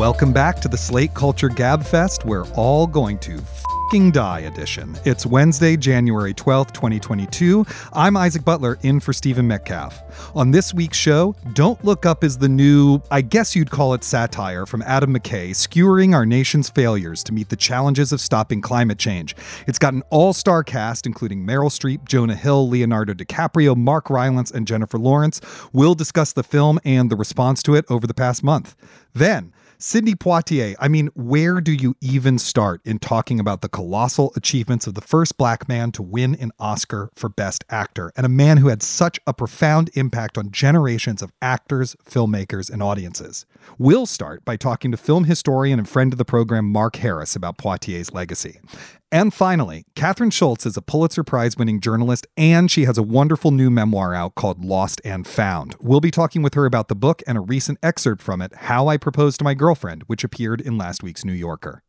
Welcome back to the Slate Culture Gab Fest. We're all going to fing die edition. It's Wednesday, January 12th, 2022. I'm Isaac Butler in for Stephen Metcalf. On this week's show, Don't Look Up is the new, I guess you'd call it satire from Adam McKay, skewering our nation's failures to meet the challenges of stopping climate change. It's got an all star cast, including Meryl Streep, Jonah Hill, Leonardo DiCaprio, Mark Rylance, and Jennifer Lawrence. We'll discuss the film and the response to it over the past month. Then, Sidney Poitier, I mean, where do you even start in talking about the colossal achievements of the first black man to win an Oscar for Best Actor and a man who had such a profound impact on generations of actors, filmmakers, and audiences? We'll start by talking to film historian and friend of the program Mark Harris about Poitier's legacy. And finally, Kathryn Schulz is a Pulitzer Prize winning journalist, and she has a wonderful new memoir out called Lost and Found. We'll be talking with her about the book and a recent excerpt from it, How I Proposed to My Girlfriend, which appeared in last week's New Yorker.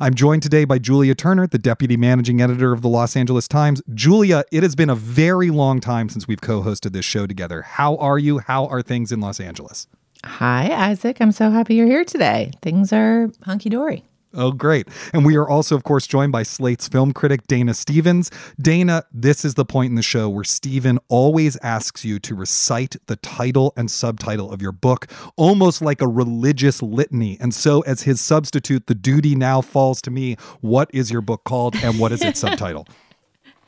I'm joined today by Julia Turner, the deputy managing editor of the Los Angeles Times. Julia, it has been a very long time since we've co hosted this show together. How are you? How are things in Los Angeles? Hi, Isaac. I'm so happy you're here today. Things are hunky dory. Oh, great. And we are also, of course, joined by Slate's film critic, Dana Stevens. Dana, this is the point in the show where Stephen always asks you to recite the title and subtitle of your book, almost like a religious litany. And so, as his substitute, the duty now falls to me. What is your book called and what is its subtitle?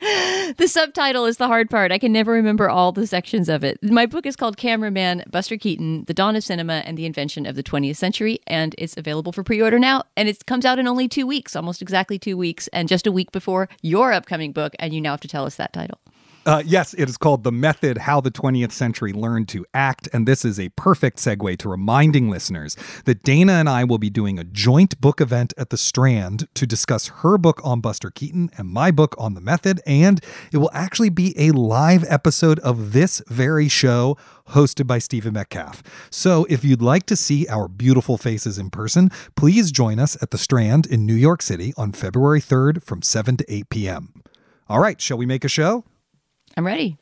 the subtitle is the hard part. I can never remember all the sections of it. My book is called Cameraman, Buster Keaton, The Dawn of Cinema and the Invention of the 20th Century, and it's available for pre order now. And it comes out in only two weeks, almost exactly two weeks, and just a week before your upcoming book. And you now have to tell us that title. Uh, yes, it is called The Method How the 20th Century Learned to Act. And this is a perfect segue to reminding listeners that Dana and I will be doing a joint book event at the Strand to discuss her book on Buster Keaton and my book on The Method. And it will actually be a live episode of this very show hosted by Stephen Metcalf. So if you'd like to see our beautiful faces in person, please join us at the Strand in New York City on February 3rd from 7 to 8 p.m. All right, shall we make a show? I'm ready.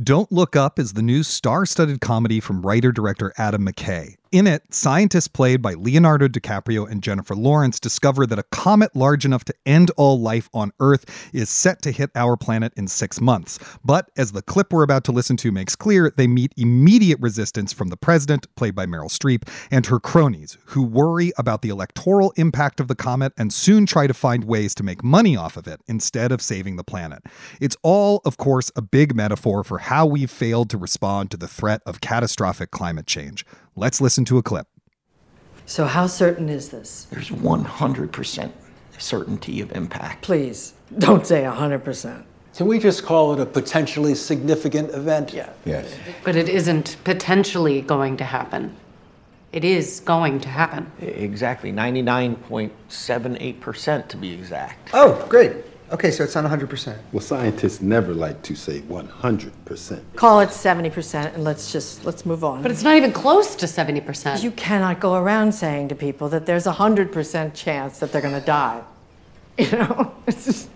Don't Look Up is the new star studded comedy from writer director Adam McKay. In it, scientists played by Leonardo DiCaprio and Jennifer Lawrence discover that a comet large enough to end all life on Earth is set to hit our planet in six months. But as the clip we're about to listen to makes clear, they meet immediate resistance from the president, played by Meryl Streep, and her cronies, who worry about the electoral impact of the comet and soon try to find ways to make money off of it instead of saving the planet. It's all, of course, a big metaphor for how we've failed to respond to the threat of catastrophic climate change. Let's listen to a clip. So, how certain is this? There's 100% certainty of impact. Please, don't say 100%. Can we just call it a potentially significant event? Yeah. Yes. But it isn't potentially going to happen. It is going to happen. Exactly. 99.78% to be exact. Oh, great. Okay, so it's not 100%. Well, scientists never like to say 100%. Call it 70% and let's just let's move on. But it's not even close to 70%. you cannot go around saying to people that there's a 100% chance that they're going to die. You know? It's just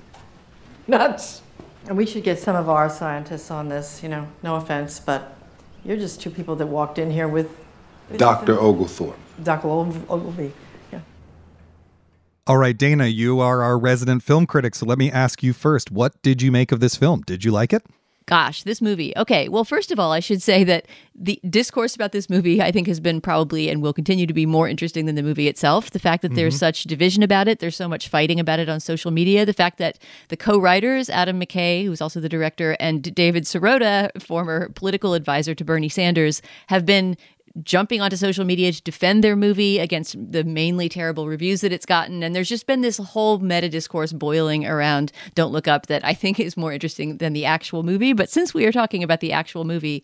nuts. And we should get some of our scientists on this, you know, no offense, but you're just two people that walked in here with Dr. Oglethorpe. Dr. Ogilvy. All right, Dana, you are our resident film critic, so let me ask you first what did you make of this film? Did you like it? Gosh, this movie. Okay, well, first of all, I should say that the discourse about this movie, I think, has been probably and will continue to be more interesting than the movie itself. The fact that mm-hmm. there's such division about it, there's so much fighting about it on social media, the fact that the co writers, Adam McKay, who's also the director, and David Sirota, former political advisor to Bernie Sanders, have been jumping onto social media to defend their movie against the mainly terrible reviews that it's gotten. And there's just been this whole meta discourse boiling around Don't Look Up that I think is more interesting than the actual movie. But since we are talking about the actual movie,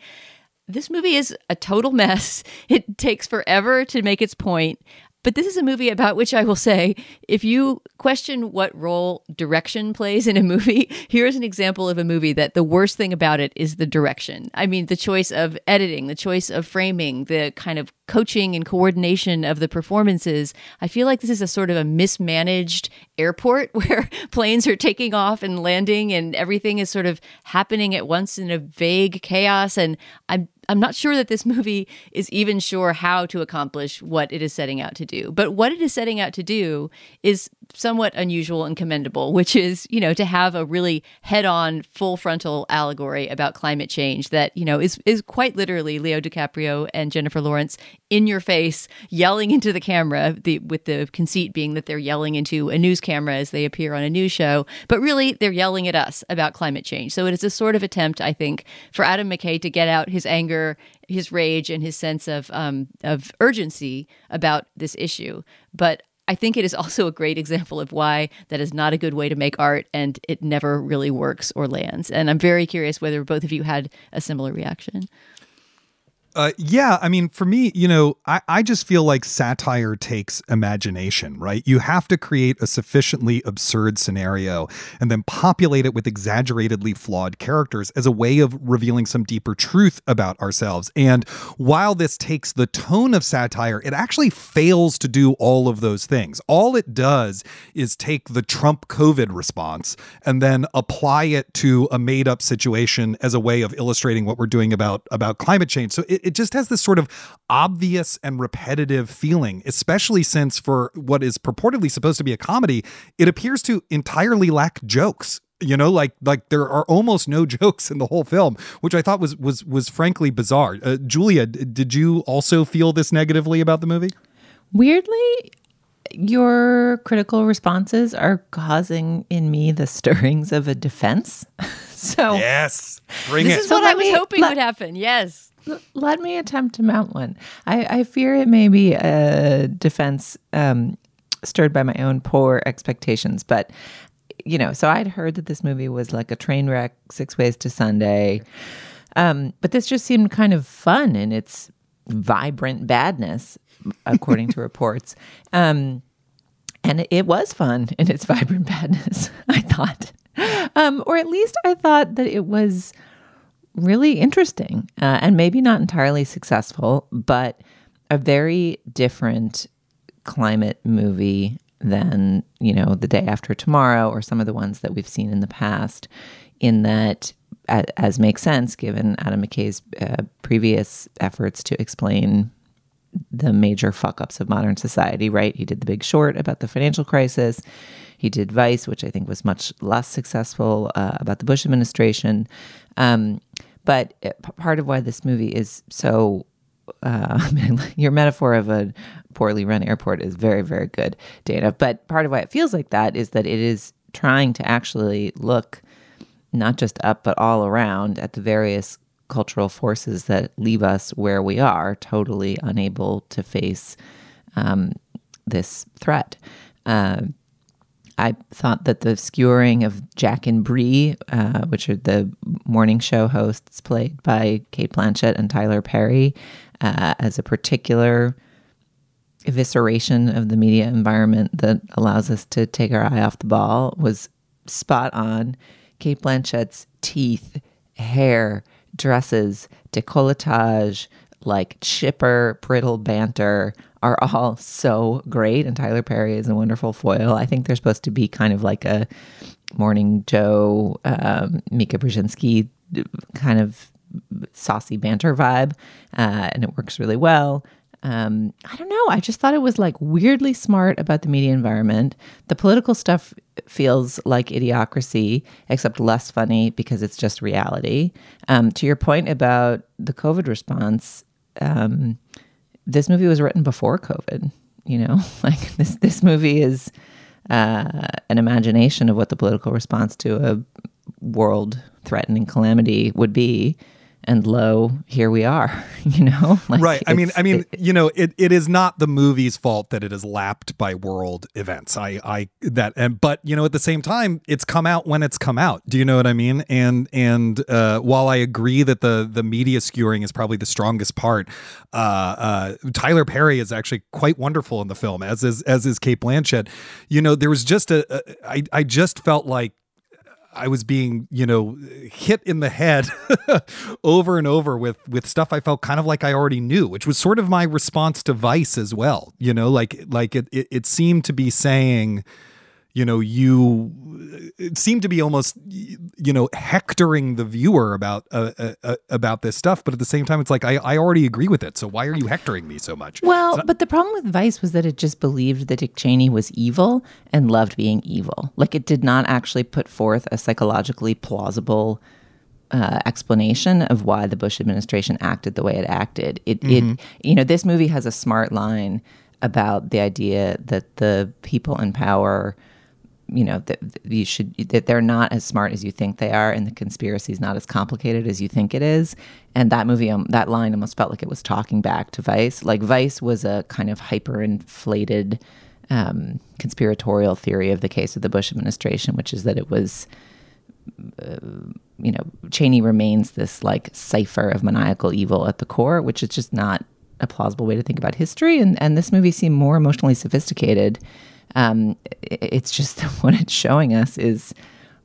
this movie is a total mess. It takes forever to make its point. But this is a movie about which I will say if you question what role direction plays in a movie, here's an example of a movie that the worst thing about it is the direction. I mean, the choice of editing, the choice of framing, the kind of coaching and coordination of the performances. I feel like this is a sort of a mismanaged airport where planes are taking off and landing and everything is sort of happening at once in a vague chaos. And I'm I'm not sure that this movie is even sure how to accomplish what it is setting out to do. But what it is setting out to do is somewhat unusual and commendable, which is, you know, to have a really head-on, full frontal allegory about climate change that, you know, is is quite literally Leo DiCaprio and Jennifer Lawrence in your face yelling into the camera, the with the conceit being that they're yelling into a news camera as they appear on a news show, but really they're yelling at us about climate change. So it is a sort of attempt, I think, for Adam McKay to get out his anger his rage and his sense of um, of urgency about this issue. But I think it is also a great example of why that is not a good way to make art and it never really works or lands. And I'm very curious whether both of you had a similar reaction. Uh, yeah, I mean, for me, you know, I, I just feel like satire takes imagination, right? You have to create a sufficiently absurd scenario and then populate it with exaggeratedly flawed characters as a way of revealing some deeper truth about ourselves. And while this takes the tone of satire, it actually fails to do all of those things. All it does is take the Trump COVID response and then apply it to a made up situation as a way of illustrating what we're doing about, about climate change. So it, it just has this sort of obvious and repetitive feeling, especially since for what is purportedly supposed to be a comedy, it appears to entirely lack jokes. You know like like there are almost no jokes in the whole film which i thought was was was frankly bizarre. Uh, julia did you also feel this negatively about the movie? Weirdly your critical responses are causing in me the stirrings of a defense. So yes. Bring this it. is what So i was me- hoping let- would happen. Yes let me attempt to mount one. I, I fear it may be a defense um, stirred by my own poor expectations, but you know, so I'd heard that this movie was like a train wreck, Six Ways to Sunday, um, but this just seemed kind of fun in its vibrant badness, according to reports. Um, and it was fun in its vibrant badness, I thought. Um, or at least I thought that it was really interesting uh, and maybe not entirely successful, but a very different climate movie than, you know, The Day After Tomorrow or some of the ones that we've seen in the past, in that, as makes sense given Adam McKay's uh, previous efforts to explain the major fuck ups of modern society, right? He did The Big Short about the financial crisis. He did Vice, which I think was much less successful uh, about the Bush administration. Um, but p- part of why this movie is so, uh, your metaphor of a poorly run airport is very, very good, Dana. But part of why it feels like that is that it is trying to actually look not just up, but all around at the various cultural forces that leave us where we are, totally unable to face um, this threat. Uh, I thought that the skewering of Jack and Bree, uh, which are the morning show hosts played by Cate Blanchett and Tyler Perry, uh, as a particular evisceration of the media environment that allows us to take our eye off the ball, was spot on. Cate Blanchett's teeth, hair, dresses, decolletage, like chipper, brittle banter are all so great. And Tyler Perry is a wonderful foil. I think they're supposed to be kind of like a Morning Joe, um, Mika Brzezinski kind of saucy banter vibe. Uh, and it works really well. Um, I don't know. I just thought it was like weirdly smart about the media environment. The political stuff feels like idiocracy, except less funny because it's just reality. Um, to your point about the COVID response, um, this movie was written before COVID. You know, like this this movie is uh, an imagination of what the political response to a world threatening calamity would be. And lo, here we are. You know, like right? I mean, I mean, it, you know, it, it is not the movie's fault that it is lapped by world events. I I that and but you know at the same time, it's come out when it's come out. Do you know what I mean? And and uh, while I agree that the the media skewering is probably the strongest part, uh, uh, Tyler Perry is actually quite wonderful in the film, as is as is Cate Blanchett. You know, there was just a, a I I just felt like I was being, you know, hit in the head over and over with with stuff I felt kind of like I already knew, which was sort of my response to Vice as well. You know, like like it it, it seemed to be saying, you know you it seemed to be almost you know hectoring the viewer about uh, uh, uh, about this stuff but at the same time it's like I, I already agree with it so why are you hectoring me so much well not- but the problem with vice was that it just believed that dick cheney was evil and loved being evil like it did not actually put forth a psychologically plausible uh, explanation of why the Bush administration acted the way it acted. It, mm-hmm. it, you know, this movie has a smart line about the idea that the people in power you know that you should that they're not as smart as you think they are and the conspiracy is not as complicated as you think it is. And that movie um, that line almost felt like it was talking back to vice. Like vice was a kind of hyper inflated um, conspiratorial theory of the case of the bush administration which is that it was uh, you know cheney remains this like cipher of maniacal evil at the core which is just not a plausible way to think about history. And and this movie seemed more emotionally sophisticated um, it's just what it's showing us is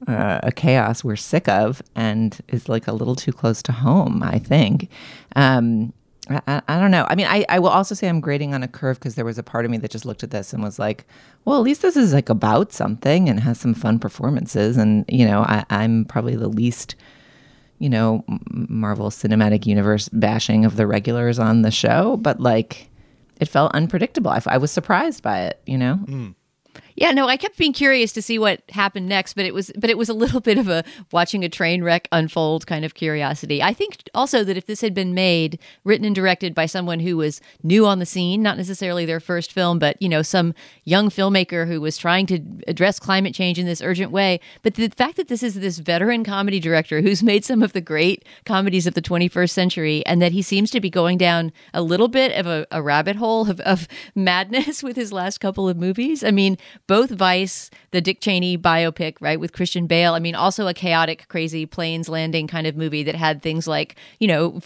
uh, a chaos we're sick of and is like a little too close to home, I think. Um, I, I, don't know. I mean, I, I will also say I'm grading on a curve because there was a part of me that just looked at this and was like, well, at least this is like about something and has some fun performances. And, you know, I, I'm probably the least, you know, Marvel Cinematic Universe bashing of the regulars on the show, but like, it felt unpredictable. I, I was surprised by it, you know? Mm. Yeah, no, I kept being curious to see what happened next, but it was but it was a little bit of a watching a train wreck unfold kind of curiosity. I think also that if this had been made, written and directed by someone who was new on the scene, not necessarily their first film, but you know, some young filmmaker who was trying to address climate change in this urgent way, but the fact that this is this veteran comedy director who's made some of the great comedies of the 21st century and that he seems to be going down a little bit of a, a rabbit hole of, of madness with his last couple of movies. I mean, both Vice, the Dick Cheney biopic, right, with Christian Bale. I mean, also a chaotic, crazy planes landing kind of movie that had things like, you know,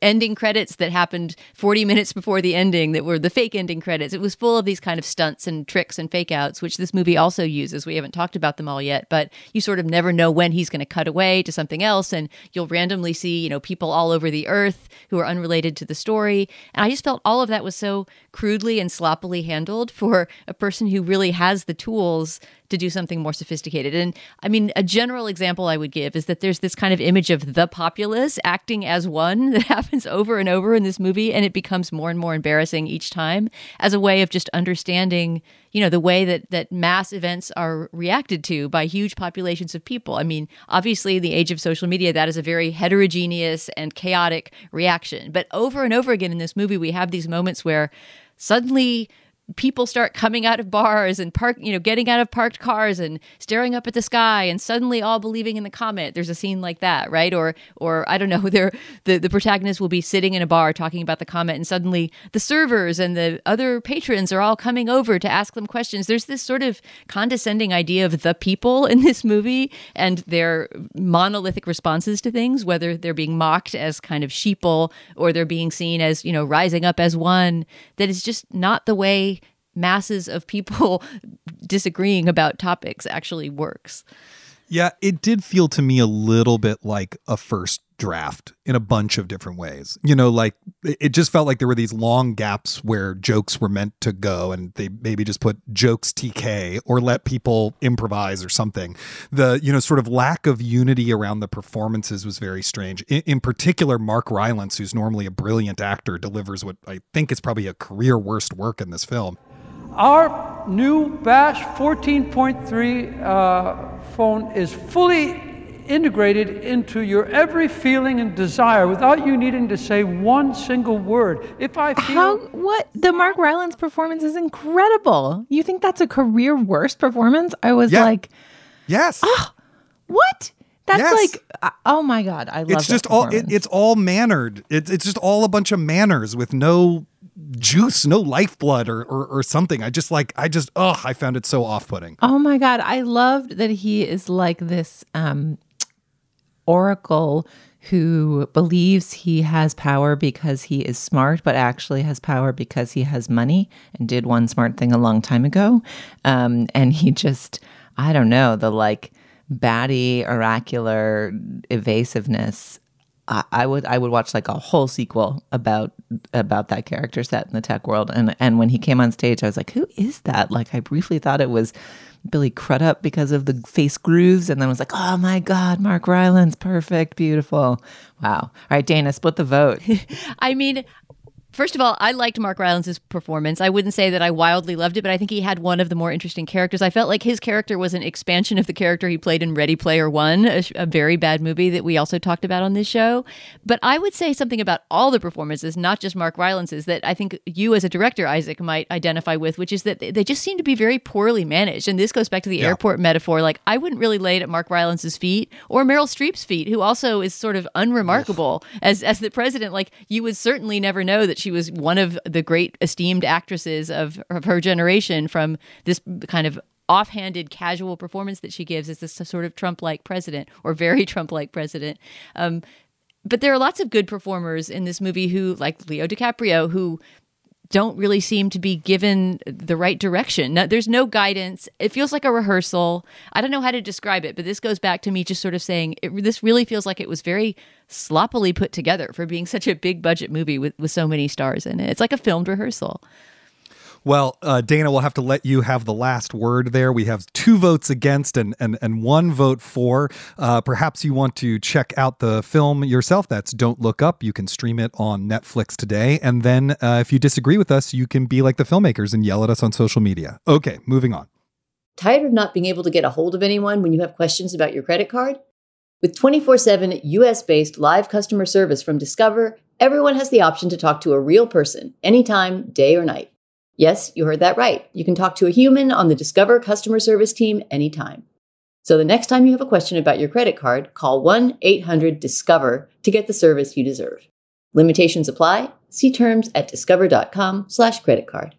ending credits that happened 40 minutes before the ending that were the fake ending credits. It was full of these kind of stunts and tricks and fake outs, which this movie also uses. We haven't talked about them all yet, but you sort of never know when he's going to cut away to something else. And you'll randomly see, you know, people all over the earth who are unrelated to the story. And I just felt all of that was so crudely and sloppily handled for a person who really has the tools to do something more sophisticated. And I mean, a general example I would give is that there's this kind of image of the populace acting as one that happens over and over in this movie, and it becomes more and more embarrassing each time as a way of just understanding, you know, the way that that mass events are reacted to by huge populations of people. I mean, obviously, in the age of social media, that is a very heterogeneous and chaotic reaction. But over and over again in this movie, we have these moments where suddenly people start coming out of bars and park you know getting out of parked cars and staring up at the sky and suddenly all believing in the comet. There's a scene like that right? Or or i don't know the, the protagonist will be sitting in a bar talking about the comet and suddenly the servers and the other patrons are all coming over to ask them questions. There's this sort of condescending idea of the people in this movie and their monolithic responses to things whether they're being mocked as kind of sheeple or they're being seen as you know rising up as one that is just not the way masses of people disagreeing about topics actually works. Yeah, it did feel to me a little bit like a first draft in a bunch of different ways. You know, like it just felt like there were these long gaps where jokes were meant to go and they maybe just put jokes TK or let people improvise or something. The, you know, sort of lack of unity around the performances was very strange. In, in particular, Mark Rylance, who's normally a brilliant actor, delivers what I think is probably a career worst work in this film. Our new Bash 14.3 uh, phone is fully integrated into your every feeling and desire without you needing to say one single word. If I feel How what the Mark Rylance performance is incredible. You think that's a career worst performance? I was yeah. like Yes. Oh, what? That's Yes. like, uh, oh my god, I love. It. It's just all it, it's all mannered. It's it's just all a bunch of manners with no juice, no lifeblood or, or or something. I just like I just oh I found it so off putting. Oh my god, I loved that he is like this um oracle who believes he has power because he is smart, but actually has power because he has money and did one smart thing a long time ago. Um, and he just, I don't know, the like batty, oracular evasiveness. I, I would I would watch like a whole sequel about about that character set in the tech world. And and when he came on stage, I was like, who is that? Like I briefly thought it was Billy Crudup because of the face grooves, and then was like, oh my god, Mark Rylance, perfect, beautiful. Wow. All right, Dana, split the vote. I mean, first of all, I liked Mark Rylance's performance. I wouldn't say that I wildly loved it, but I think he had one of the more interesting characters. I felt like his character was an expansion of the character he played in Ready Player One, a, a very bad movie that we also talked about on this show. But I would say something about all the performances, not just Mark Rylance's, that I think you as a director, Isaac, might identify with, which is that they just seem to be very poorly managed. And this goes back to the airport metaphor. Like, I wouldn't really lay it at Mark Rylance's feet or Meryl Streep's feet, who also is sort of unremarkable as as the president. Like, you would certainly never know that she was one of the great esteemed actresses of, of her generation from this kind of offhanded casual performance that she gives as this sort of Trump-like president or very Trump-like president. Um, but there are lots of good performers in this movie who, like Leo DiCaprio, who don't really seem to be given the right direction. There's no guidance. It feels like a rehearsal. I don't know how to describe it, but this goes back to me just sort of saying it, this really feels like it was very sloppily put together for being such a big budget movie with, with so many stars in it. It's like a filmed rehearsal. Well, uh, Dana, we'll have to let you have the last word there. We have two votes against and and, and one vote for. Uh, perhaps you want to check out the film yourself. That's Don't Look Up. You can stream it on Netflix today. And then uh, if you disagree with us, you can be like the filmmakers and yell at us on social media. Okay, moving on. Tired of not being able to get a hold of anyone when you have questions about your credit card? With 24 7 US based live customer service from Discover, everyone has the option to talk to a real person anytime, day or night. Yes, you heard that right. You can talk to a human on the Discover customer service team anytime. So the next time you have a question about your credit card, call 1 800 Discover to get the service you deserve. Limitations apply. See terms at discover.com/slash credit card.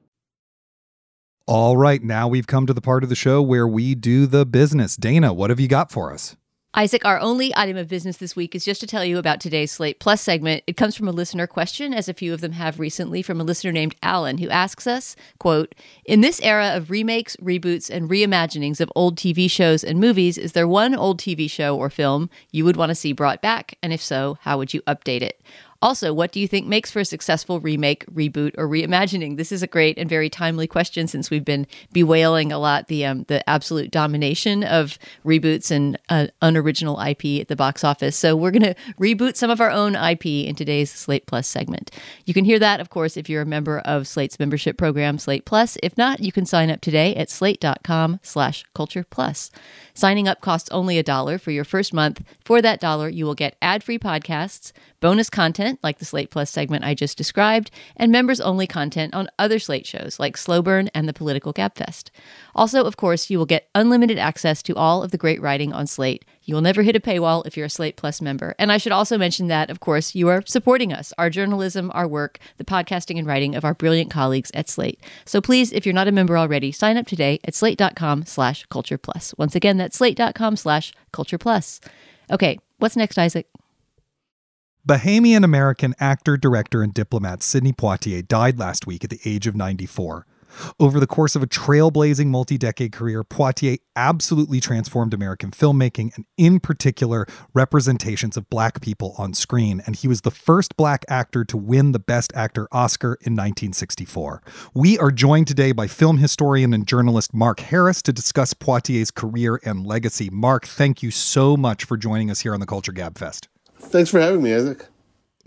All right, now we've come to the part of the show where we do the business. Dana, what have you got for us? Isaac, our only item of business this week is just to tell you about today's Slate Plus segment. It comes from a listener question, as a few of them have recently, from a listener named Alan, who asks us, quote, In this era of remakes, reboots, and reimaginings of old TV shows and movies, is there one old TV show or film you would want to see brought back? And if so, how would you update it? Also, what do you think makes for a successful remake, reboot, or reimagining? This is a great and very timely question since we've been bewailing a lot the um, the absolute domination of reboots and uh, unoriginal IP at the box office. So we're going to reboot some of our own IP in today's Slate Plus segment. You can hear that, of course, if you're a member of Slate's membership program, Slate Plus. If not, you can sign up today at slate.com/slash culture plus. Signing up costs only a dollar for your first month. For that dollar, you will get ad-free podcasts, bonus content like the Slate Plus segment I just described, and members only content on other Slate shows like Slow Burn and the Political Gabfest. Also, of course, you will get unlimited access to all of the great writing on Slate. You will never hit a paywall if you're a Slate Plus member. And I should also mention that, of course, you are supporting us, our journalism, our work, the podcasting and writing of our brilliant colleagues at Slate. So please, if you're not a member already, sign up today at slate.com slash culture plus. Once again, that's slate.com slash culture plus. Okay, what's next, Isaac? Bahamian American actor, director, and diplomat Sidney Poitier died last week at the age of 94. Over the course of a trailblazing multi decade career, Poitier absolutely transformed American filmmaking and, in particular, representations of black people on screen. And he was the first black actor to win the Best Actor Oscar in 1964. We are joined today by film historian and journalist Mark Harris to discuss Poitier's career and legacy. Mark, thank you so much for joining us here on the Culture Gab Fest. Thanks for having me, Isaac.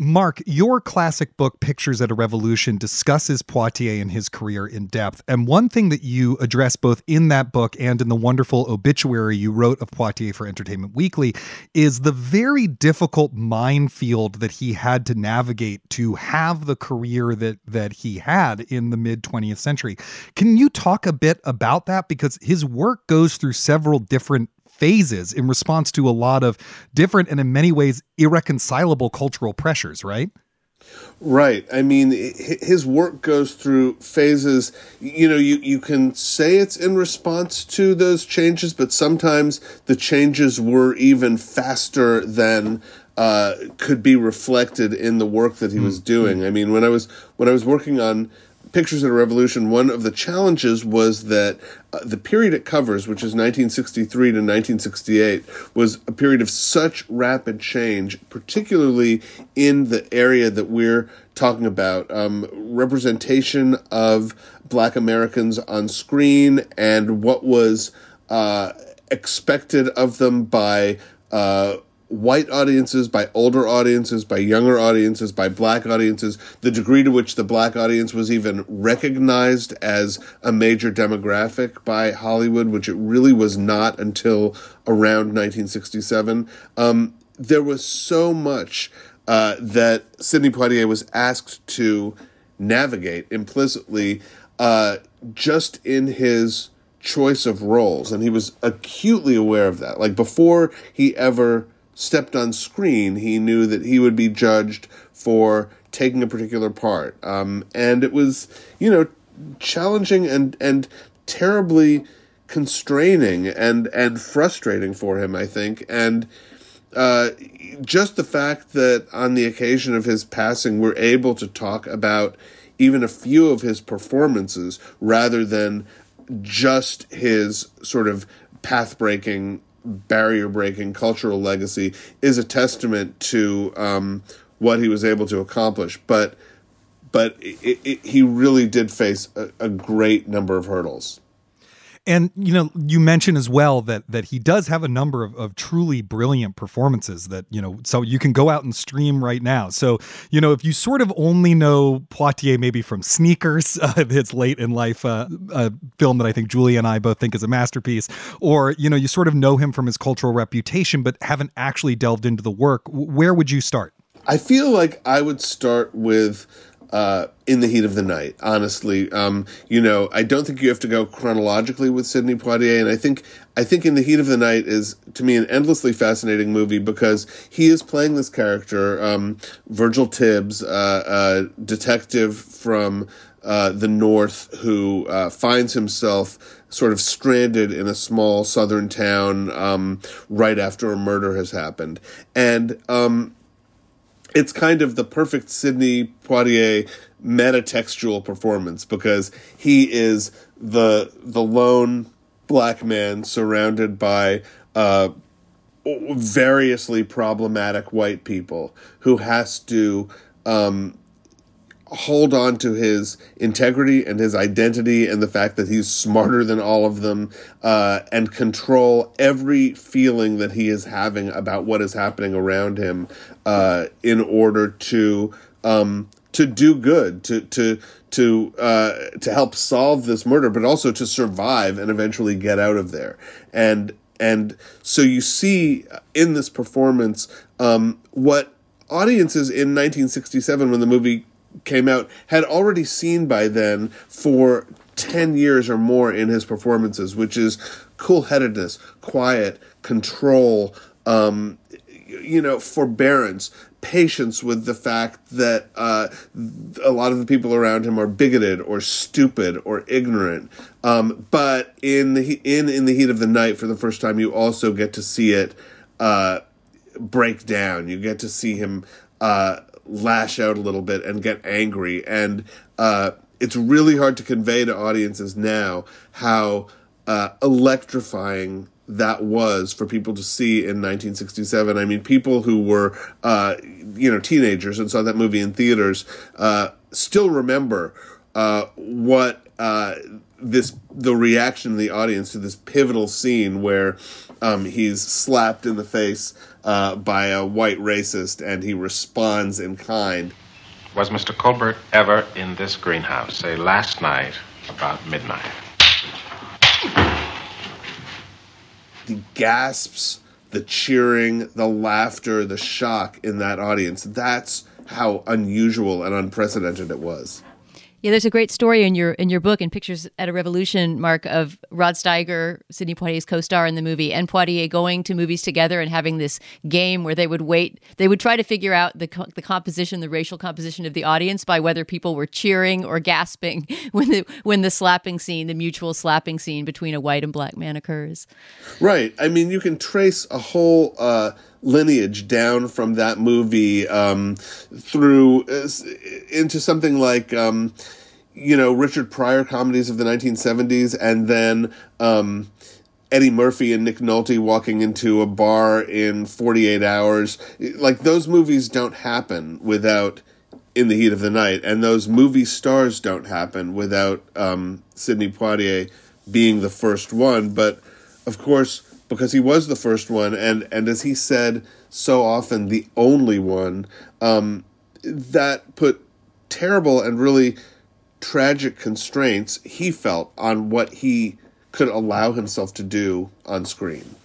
Mark, your classic book, Pictures at a Revolution, discusses Poitier and his career in depth. And one thing that you address both in that book and in the wonderful obituary you wrote of Poitier for Entertainment Weekly is the very difficult minefield that he had to navigate to have the career that, that he had in the mid 20th century. Can you talk a bit about that? Because his work goes through several different phases in response to a lot of different and in many ways irreconcilable cultural pressures, right? Right. I mean, his work goes through phases. You know, you, you can say it's in response to those changes, but sometimes the changes were even faster than uh, could be reflected in the work that he was mm-hmm. doing. I mean, when I was when I was working on Pictures of a Revolution, one of the challenges was that uh, the period it covers, which is 1963 to 1968, was a period of such rapid change, particularly in the area that we're talking about um, representation of black Americans on screen and what was uh, expected of them by. Uh, white audiences, by older audiences, by younger audiences, by black audiences, the degree to which the black audience was even recognized as a major demographic by Hollywood, which it really was not until around 1967. Um, there was so much uh, that Sidney Poitier was asked to navigate implicitly uh, just in his choice of roles. And he was acutely aware of that. Like before he ever stepped on screen, he knew that he would be judged for taking a particular part. Um, and it was, you know, challenging and, and terribly constraining and, and frustrating for him, I think. And uh, just the fact that on the occasion of his passing, we're able to talk about even a few of his performances rather than just his sort of path breaking barrier breaking cultural legacy is a testament to um, what he was able to accomplish. But but it, it, he really did face a, a great number of hurdles. And you know, you mentioned as well that that he does have a number of, of truly brilliant performances that you know, so you can go out and stream right now. So you know, if you sort of only know Poitier maybe from Sneakers, uh, his late in life uh, film that I think Julie and I both think is a masterpiece, or you know, you sort of know him from his cultural reputation, but haven't actually delved into the work. Where would you start? I feel like I would start with uh, in the heat of the night. Honestly, um, you know, I don't think you have to go chronologically with Sidney Poitier, and I think I think in the heat of the night is to me an endlessly fascinating movie because he is playing this character, um, Virgil Tibbs, uh, a detective from uh, the North who uh, finds himself sort of stranded in a small southern town um, right after a murder has happened, and um, it's kind of the perfect Sidney Poitier metatextual performance because he is the the lone black man surrounded by uh, variously problematic white people who has to um, hold on to his integrity and his identity and the fact that he's smarter than all of them uh, and control every feeling that he is having about what is happening around him uh, in order to um, to do good to to to uh, to help solve this murder but also to survive and eventually get out of there. And and so you see in this performance um, what audiences in 1967 when the movie came out had already seen by then for 10 years or more in his performances, which is cool headedness, quiet, control, um, you know, forbearance, patience with the fact that uh, a lot of the people around him are bigoted or stupid or ignorant. Um, but in the in in the heat of the night, for the first time, you also get to see it uh, break down. You get to see him uh, lash out a little bit and get angry. And uh, it's really hard to convey to audiences now how uh, electrifying that was for people to see in 1967. I mean, people who were, uh, you know, teenagers and saw that movie in theaters uh, still remember uh, what uh, this the reaction of the audience to this pivotal scene where um, he's slapped in the face uh, by a white racist and he responds in kind. Was Mr. Colbert ever in this greenhouse, say last night about midnight? The gasps, the cheering, the laughter, the shock in that audience. That's how unusual and unprecedented it was. Yeah, there's a great story in your in your book and pictures at a revolution, Mark, of Rod Steiger, Sidney Poitier's co-star in the movie, and Poitier going to movies together and having this game where they would wait, they would try to figure out the co- the composition, the racial composition of the audience by whether people were cheering or gasping when the when the slapping scene, the mutual slapping scene between a white and black man occurs. Right. I mean, you can trace a whole. Uh, lineage down from that movie um, through uh, into something like um, you know Richard Pryor comedies of the 1970s, and then um, Eddie Murphy and Nick Nolte walking into a bar in 48 hours. Like those movies don't happen without in the heat of the night, and those movie stars don't happen without um, Sidney Poitier being the first one. But of course because he was the first one, and and as he said so often, the only one. Um, that put terrible and really tragic constraints he felt on what he could allow himself to do on screen.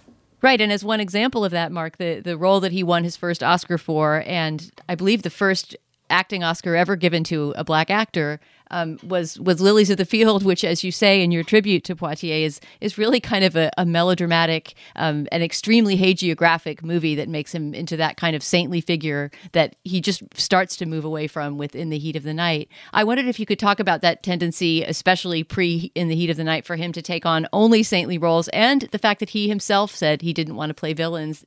Right, and as one example of that, Mark, the the role that he won his first Oscar for, and I believe the first acting Oscar ever given to a black actor, um, was was Lilies of the Field, which, as you say in your tribute to Poitier, is is really kind of a, a melodramatic um, and extremely hagiographic movie that makes him into that kind of saintly figure that he just starts to move away from within the heat of the night. I wondered if you could talk about that tendency, especially pre in the heat of the night, for him to take on only saintly roles, and the fact that he himself said he didn't want to play villains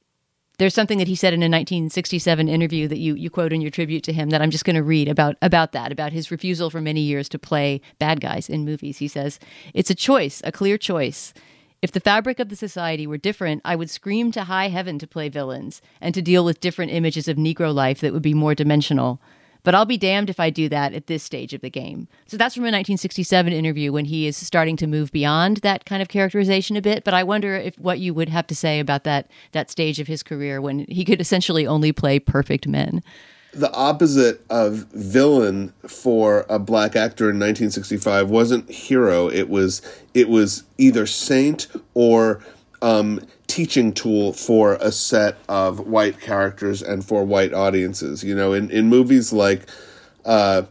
there's something that he said in a 1967 interview that you, you quote in your tribute to him that I'm just going to read about about that about his refusal for many years to play bad guys in movies. He says, "It's a choice, a clear choice. If the fabric of the society were different, I would scream to high heaven to play villains and to deal with different images of Negro life that would be more dimensional. But I'll be damned if I do that at this stage of the game. So that's from a 1967 interview when he is starting to move beyond that kind of characterization a bit. But I wonder if what you would have to say about that that stage of his career when he could essentially only play perfect men. The opposite of villain for a black actor in 1965 wasn't hero. It was it was either saint or um, teaching tool for a set of white characters and for white audiences. You know, in, in movies like uh,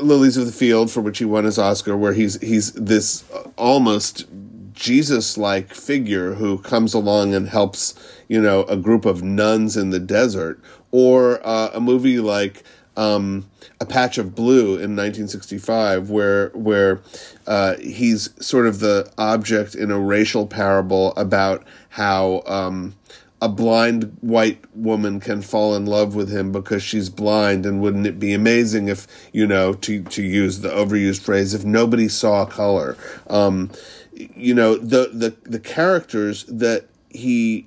Lilies of the Field, for which he won his Oscar, where he's he's this almost Jesus like figure who comes along and helps, you know, a group of nuns in the desert, or uh, a movie like um, a patch of blue in 1965 where where uh, he's sort of the object in a racial parable about how um, a blind white woman can fall in love with him because she's blind and wouldn't it be amazing if you know to to use the overused phrase if nobody saw color? Um, you know the the the characters that he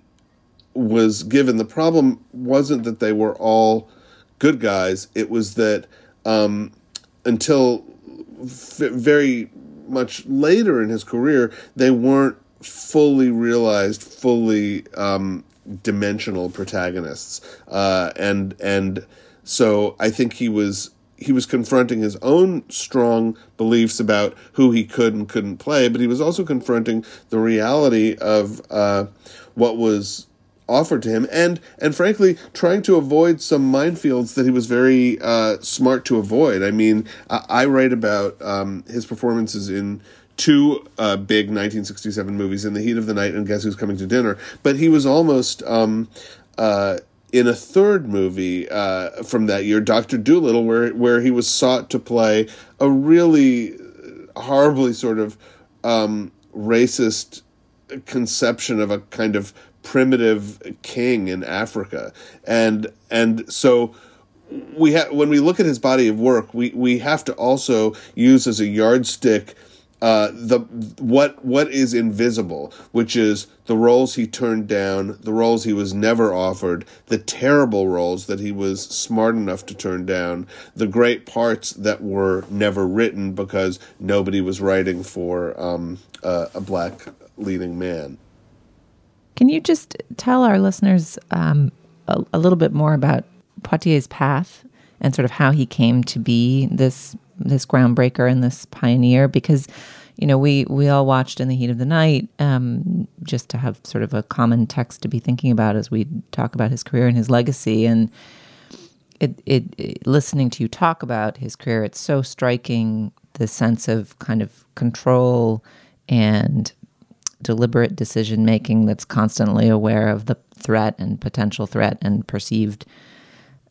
was given the problem wasn't that they were all good guys. It was that um, until f- very much later in his career, they weren't fully realized, fully um, dimensional protagonists, uh, and and so I think he was he was confronting his own strong beliefs about who he could and couldn't play, but he was also confronting the reality of uh, what was offered to him, and and frankly, trying to avoid some minefields that he was very uh, smart to avoid. I mean, I, I write about um, his performances in two uh, big 1967 movies, In the Heat of the Night and Guess Who's Coming to Dinner, but he was almost. Um, uh, in a third movie uh, from that year, Doctor Dolittle, where where he was sought to play a really horribly sort of um, racist conception of a kind of primitive king in Africa, and and so we have when we look at his body of work, we we have to also use as a yardstick. Uh, the what what is invisible, which is the roles he turned down, the roles he was never offered, the terrible roles that he was smart enough to turn down, the great parts that were never written because nobody was writing for um, uh, a black leading man. Can you just tell our listeners um, a, a, little bit more about Poitier's path and sort of how he came to be this this groundbreaker and this pioneer? Because you know we we all watched in the heat of the night um, just to have sort of a common text to be thinking about as we talk about his career and his legacy and it, it, it listening to you talk about his career, it's so striking the sense of kind of control and deliberate decision making that's constantly aware of the threat and potential threat and perceived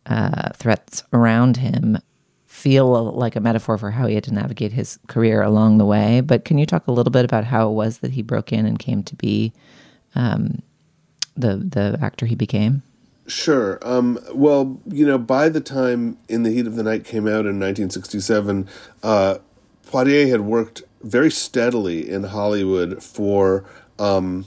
uh, threats around him feel like a metaphor for how he had to navigate his career along the way. But can you talk a little bit about how it was that he broke in and came to be um, the the actor he became? Sure. Um, well, you know, by the time In the Heat of the Night came out in 1967, uh, Poitier had worked very steadily in Hollywood for um,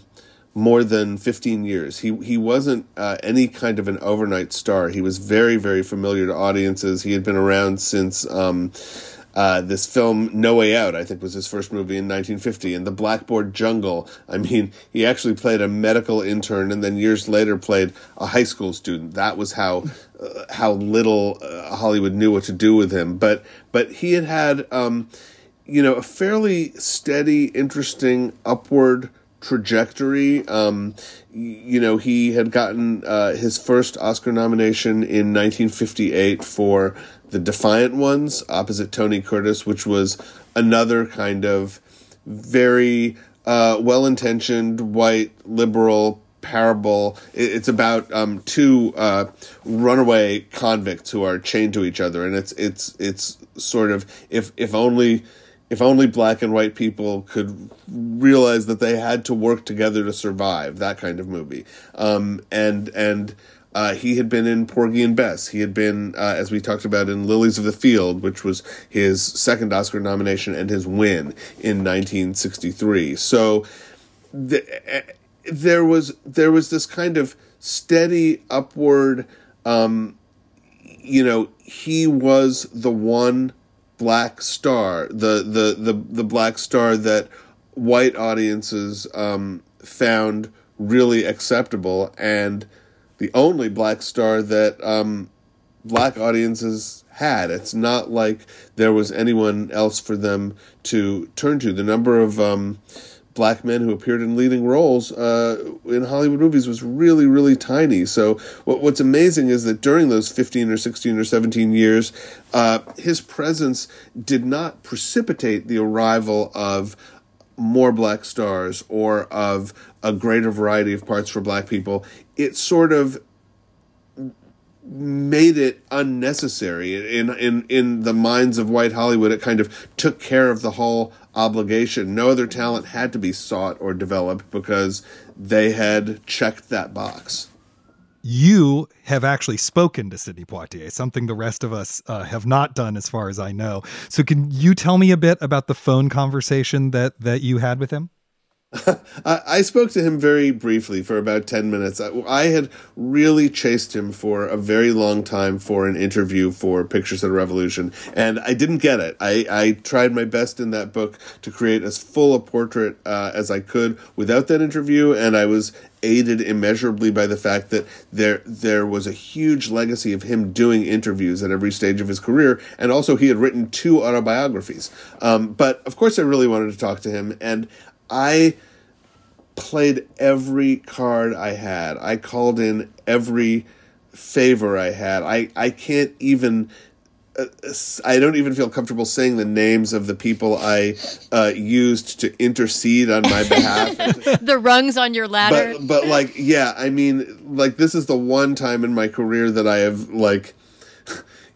more than 15 years. He he wasn't uh, any kind of an overnight star. He was very very familiar to audiences. He had been around since um, uh, this film No Way Out. I think was his first movie in 1950. And The Blackboard Jungle. I mean, he actually played a medical intern, and then years later played a high school student. That was how uh, how little uh, Hollywood knew what to do with him. But but he had had. Um, you know, a fairly steady, interesting upward trajectory. Um, you know, he had gotten uh, his first Oscar nomination in 1958 for The Defiant Ones, opposite Tony Curtis, which was another kind of very uh, well intentioned white liberal parable. It's about um, two uh, runaway convicts who are chained to each other, and it's it's it's sort of if if only if only black and white people could realize that they had to work together to survive that kind of movie um, and and uh, he had been in Porgy and Bess. He had been, uh, as we talked about, in Lilies of the Field, which was his second Oscar nomination and his win in 1963. So the, uh, there was there was this kind of steady upward. Um, you know, he was the one black star, the the the the black star that white audiences um, found really acceptable, and the only black star that um, black audiences had. It's not like there was anyone else for them to turn to. The number of um, black men who appeared in leading roles uh, in Hollywood movies was really, really tiny. So what, what's amazing is that during those 15 or 16 or 17 years, uh, his presence did not precipitate the arrival of more black stars or of a greater variety of parts for black people. It sort of made it unnecessary in in in the minds of white Hollywood. It kind of took care of the whole obligation. No other talent had to be sought or developed because they had checked that box. You have actually spoken to Sidney Poitier, something the rest of us uh, have not done, as far as I know. So, can you tell me a bit about the phone conversation that that you had with him? I I spoke to him very briefly for about 10 minutes. I had really chased him for a very long time for an interview for Pictures of the Revolution, and I didn't get it. I, I tried my best in that book to create as full a portrait uh, as I could without that interview, and I was aided immeasurably by the fact that there there was a huge legacy of him doing interviews at every stage of his career, and also he had written two autobiographies. Um, but of course, I really wanted to talk to him, and I played every card I had. I called in every favor I had. I, I can't even. Uh, I don't even feel comfortable saying the names of the people I uh, used to intercede on my behalf. the rungs on your ladder. But, but like, yeah, I mean, like this is the one time in my career that I have like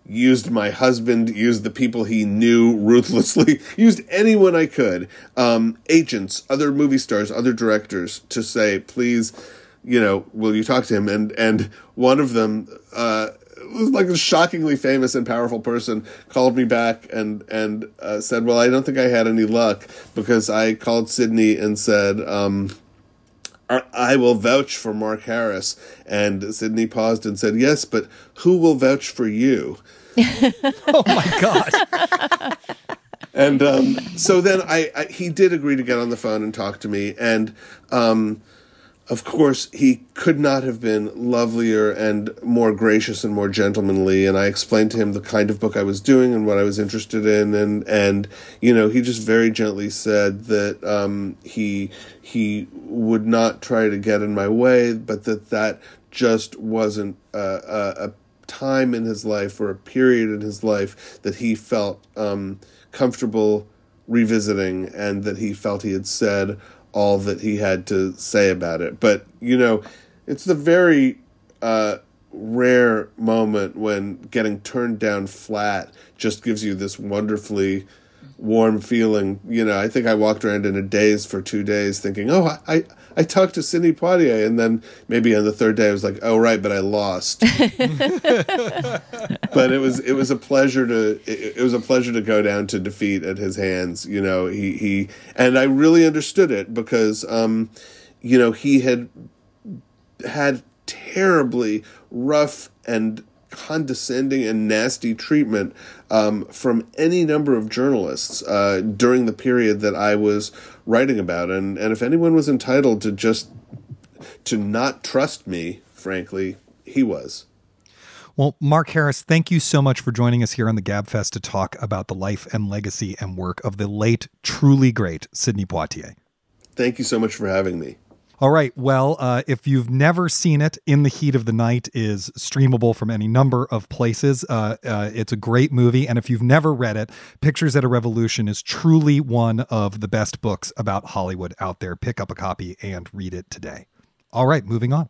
used my husband, used the people he knew ruthlessly, used anyone I could, um, agents, other movie stars, other directors to say, please, you know, will you talk to him? And and one of them uh, was like a shockingly famous and powerful person called me back and and uh, said, well, I don't think I had any luck because I called Sidney and said. Um, I will vouch for Mark Harris. And Sidney paused and said, Yes, but who will vouch for you? oh my god! and um, so then I, I, he did agree to get on the phone and talk to me, and um, of course he could not have been lovelier and more gracious and more gentlemanly. And I explained to him the kind of book I was doing and what I was interested in, and and you know he just very gently said that um, he he would not try to get in my way, but that that just wasn't a, a time in his life or a period in his life that he felt um, comfortable revisiting and that he felt he had said all that he had to say about it. But, you know, it's the very uh, rare moment when getting turned down flat just gives you this wonderfully warm feeling. You know, I think I walked around in a daze for two days thinking, oh, I, I talked to Sidney Poitier. And then maybe on the third day I was like, oh, right, but I lost. but it was, it was a pleasure to, it, it was a pleasure to go down to defeat at his hands. You know, he, he, and I really understood it because, um, you know, he had had terribly rough and condescending and nasty treatment um, from any number of journalists uh, during the period that I was writing about. And, and if anyone was entitled to just to not trust me, frankly, he was. Well, Mark Harris, thank you so much for joining us here on the GabFest to talk about the life and legacy and work of the late, truly great Sidney Poitier. Thank you so much for having me. All right. Well, uh, if you've never seen it, In the Heat of the Night is streamable from any number of places. Uh, uh, it's a great movie. And if you've never read it, Pictures at a Revolution is truly one of the best books about Hollywood out there. Pick up a copy and read it today. All right. Moving on.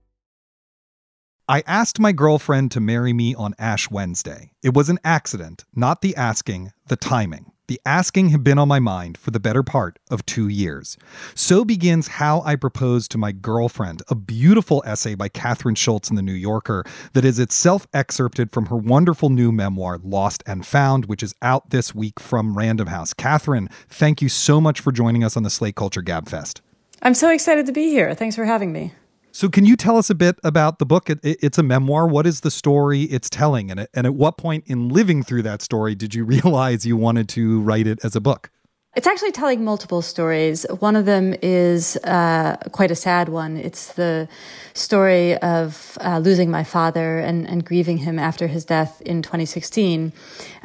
I asked my girlfriend to marry me on Ash Wednesday. It was an accident, not the asking, the timing. The asking had been on my mind for the better part of two years. So begins How I Proposed to My Girlfriend, a beautiful essay by Kathryn Schulz in The New Yorker that is itself excerpted from her wonderful new memoir, Lost and Found, which is out this week from Random House. Kathryn, thank you so much for joining us on the Slate Culture Gabfest. I'm so excited to be here. Thanks for having me. So, can you tell us a bit about the book? It, it, it's a memoir. What is the story it's telling? And, and at what point in living through that story did you realize you wanted to write it as a book? It's actually telling multiple stories. One of them is uh, quite a sad one. It's the story of uh, losing my father and, and, grieving him after his death in 2016.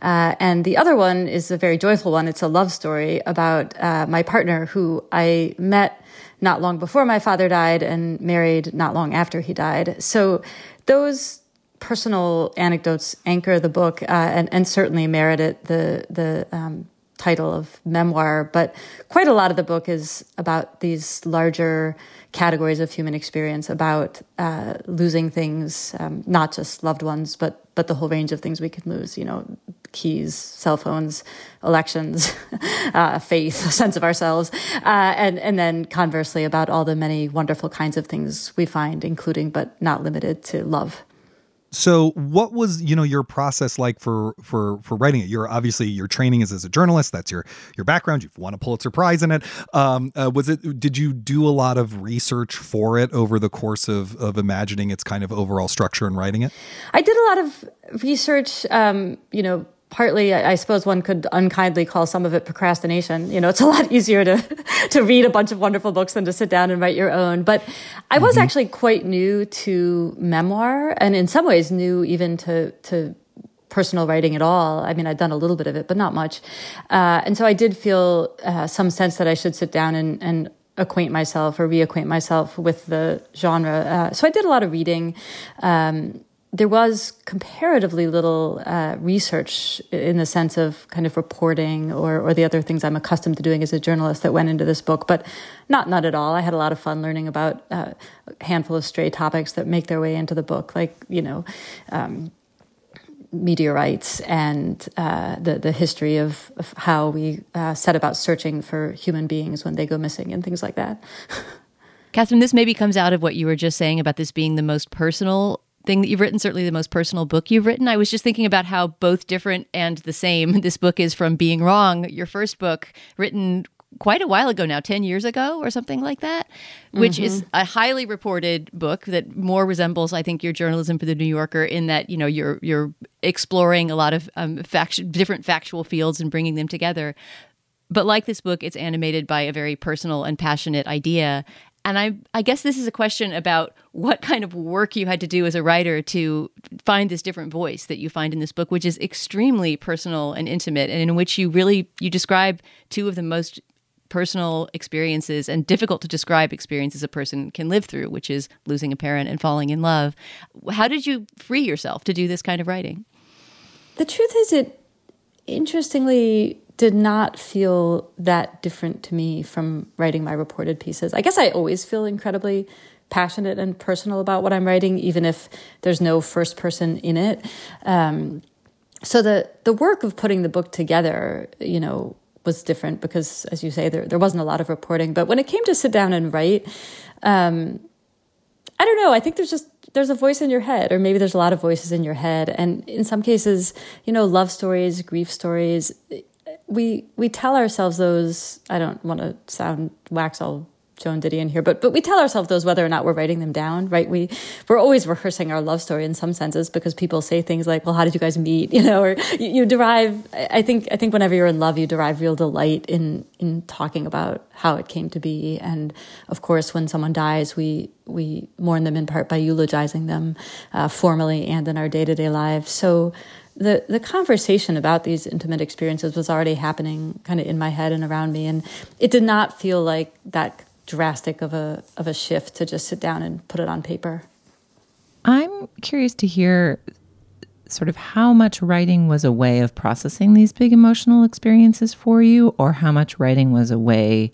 Uh, and the other one is a very joyful one. It's a love story about uh, my partner who I met not long before my father died and married not long after he died. So those personal anecdotes anchor the book uh, and, and certainly merited the the um, title of memoir. But quite a lot of the book is about these larger categories of human experience, about uh, losing things, um, not just loved ones, but but the whole range of things we can lose. You know, keys, cell phones, elections, uh, faith, a sense of ourselves, uh, and and then conversely about all the many wonderful kinds of things we find, including but not limited to love. So, what was you know your process like for for for writing it? You're obviously your training is as a journalist. That's your your background. You've won a Pulitzer Prize in it. Um, uh, was it? Did you do a lot of research for it over the course of of imagining its kind of overall structure and writing it? I did a lot of research. Um, you know, partly I suppose one could unkindly call some of it procrastination. You know, it's a lot easier to to read a bunch of wonderful books than to sit down and write your own. But I was mm-hmm. actually quite new to memoir and in some ways new even to to personal writing at all. I mean, I'd done a little bit of it, but not much. Uh, and so I did feel uh, some sense that I should sit down and, and acquaint myself or reacquaint myself with the genre. Uh, so I did a lot of reading. Um, there was comparatively little uh, research in the sense of kind of reporting or, or the other things I'm accustomed to doing as a journalist that went into this book, but not not at all. I had a lot of fun learning about uh, a handful of stray topics that make their way into the book, like you know. Um, meteorites and uh, the the history of, of how we uh, set about searching for human beings when they go missing and things like that. Kathryn, this maybe comes out of what you were just saying about this being the most personal thing that you've written, certainly the most personal book you've written. I was just thinking about how both different and the same this book is from Being Wrong, your first book, written quite a while ago now 10 years ago or something like that which mm-hmm. is a highly reported book that more resembles i think your journalism for the new yorker in that you know you're you're exploring a lot of um, fact- different factual fields and bringing them together but like this book it's animated by a very personal and passionate idea and I, I guess this is a question about what kind of work you had to do as a writer to find this different voice that you find in this book, which is extremely personal and intimate, and in which you really you describe two of the most personal experiences and difficult to describe experiences a person can live through, which is losing a parent and falling in love. How did you free yourself to do this kind of writing? The truth is, it interestingly did not feel that different to me from writing my reported pieces. I guess I always feel incredibly passionate and personal about what I'm writing, even if there's no first person in it. Um, so the the work of putting the book together, you know, was different because, as you say, there there wasn't a lot of reporting. But when it came to sit down and write, um, I don't know. I think there's just there's a voice in your head, or maybe there's a lot of voices in your head, and in some cases, you know, love stories, grief stories we we tell ourselves those. I don't want to sound wax all Joan Didion here, but but we tell ourselves those whether or not we're writing them down, right? We we're always rehearsing our love story in some senses because people say things like, "Well, how did you guys meet?" You know, or you, you derive. I think I think whenever you're in love, you derive real delight in in talking about how it came to be, and of course, when someone dies, we we mourn them in part by eulogizing them uh, formally and in our day to day lives. So the the conversation about these intimate experiences was already happening kind of in my head and around me and it did not feel like that drastic of a of a shift to just sit down and put it on paper. I'm curious to hear sort of how much writing was a way of processing these big emotional experiences for you or how much writing was a way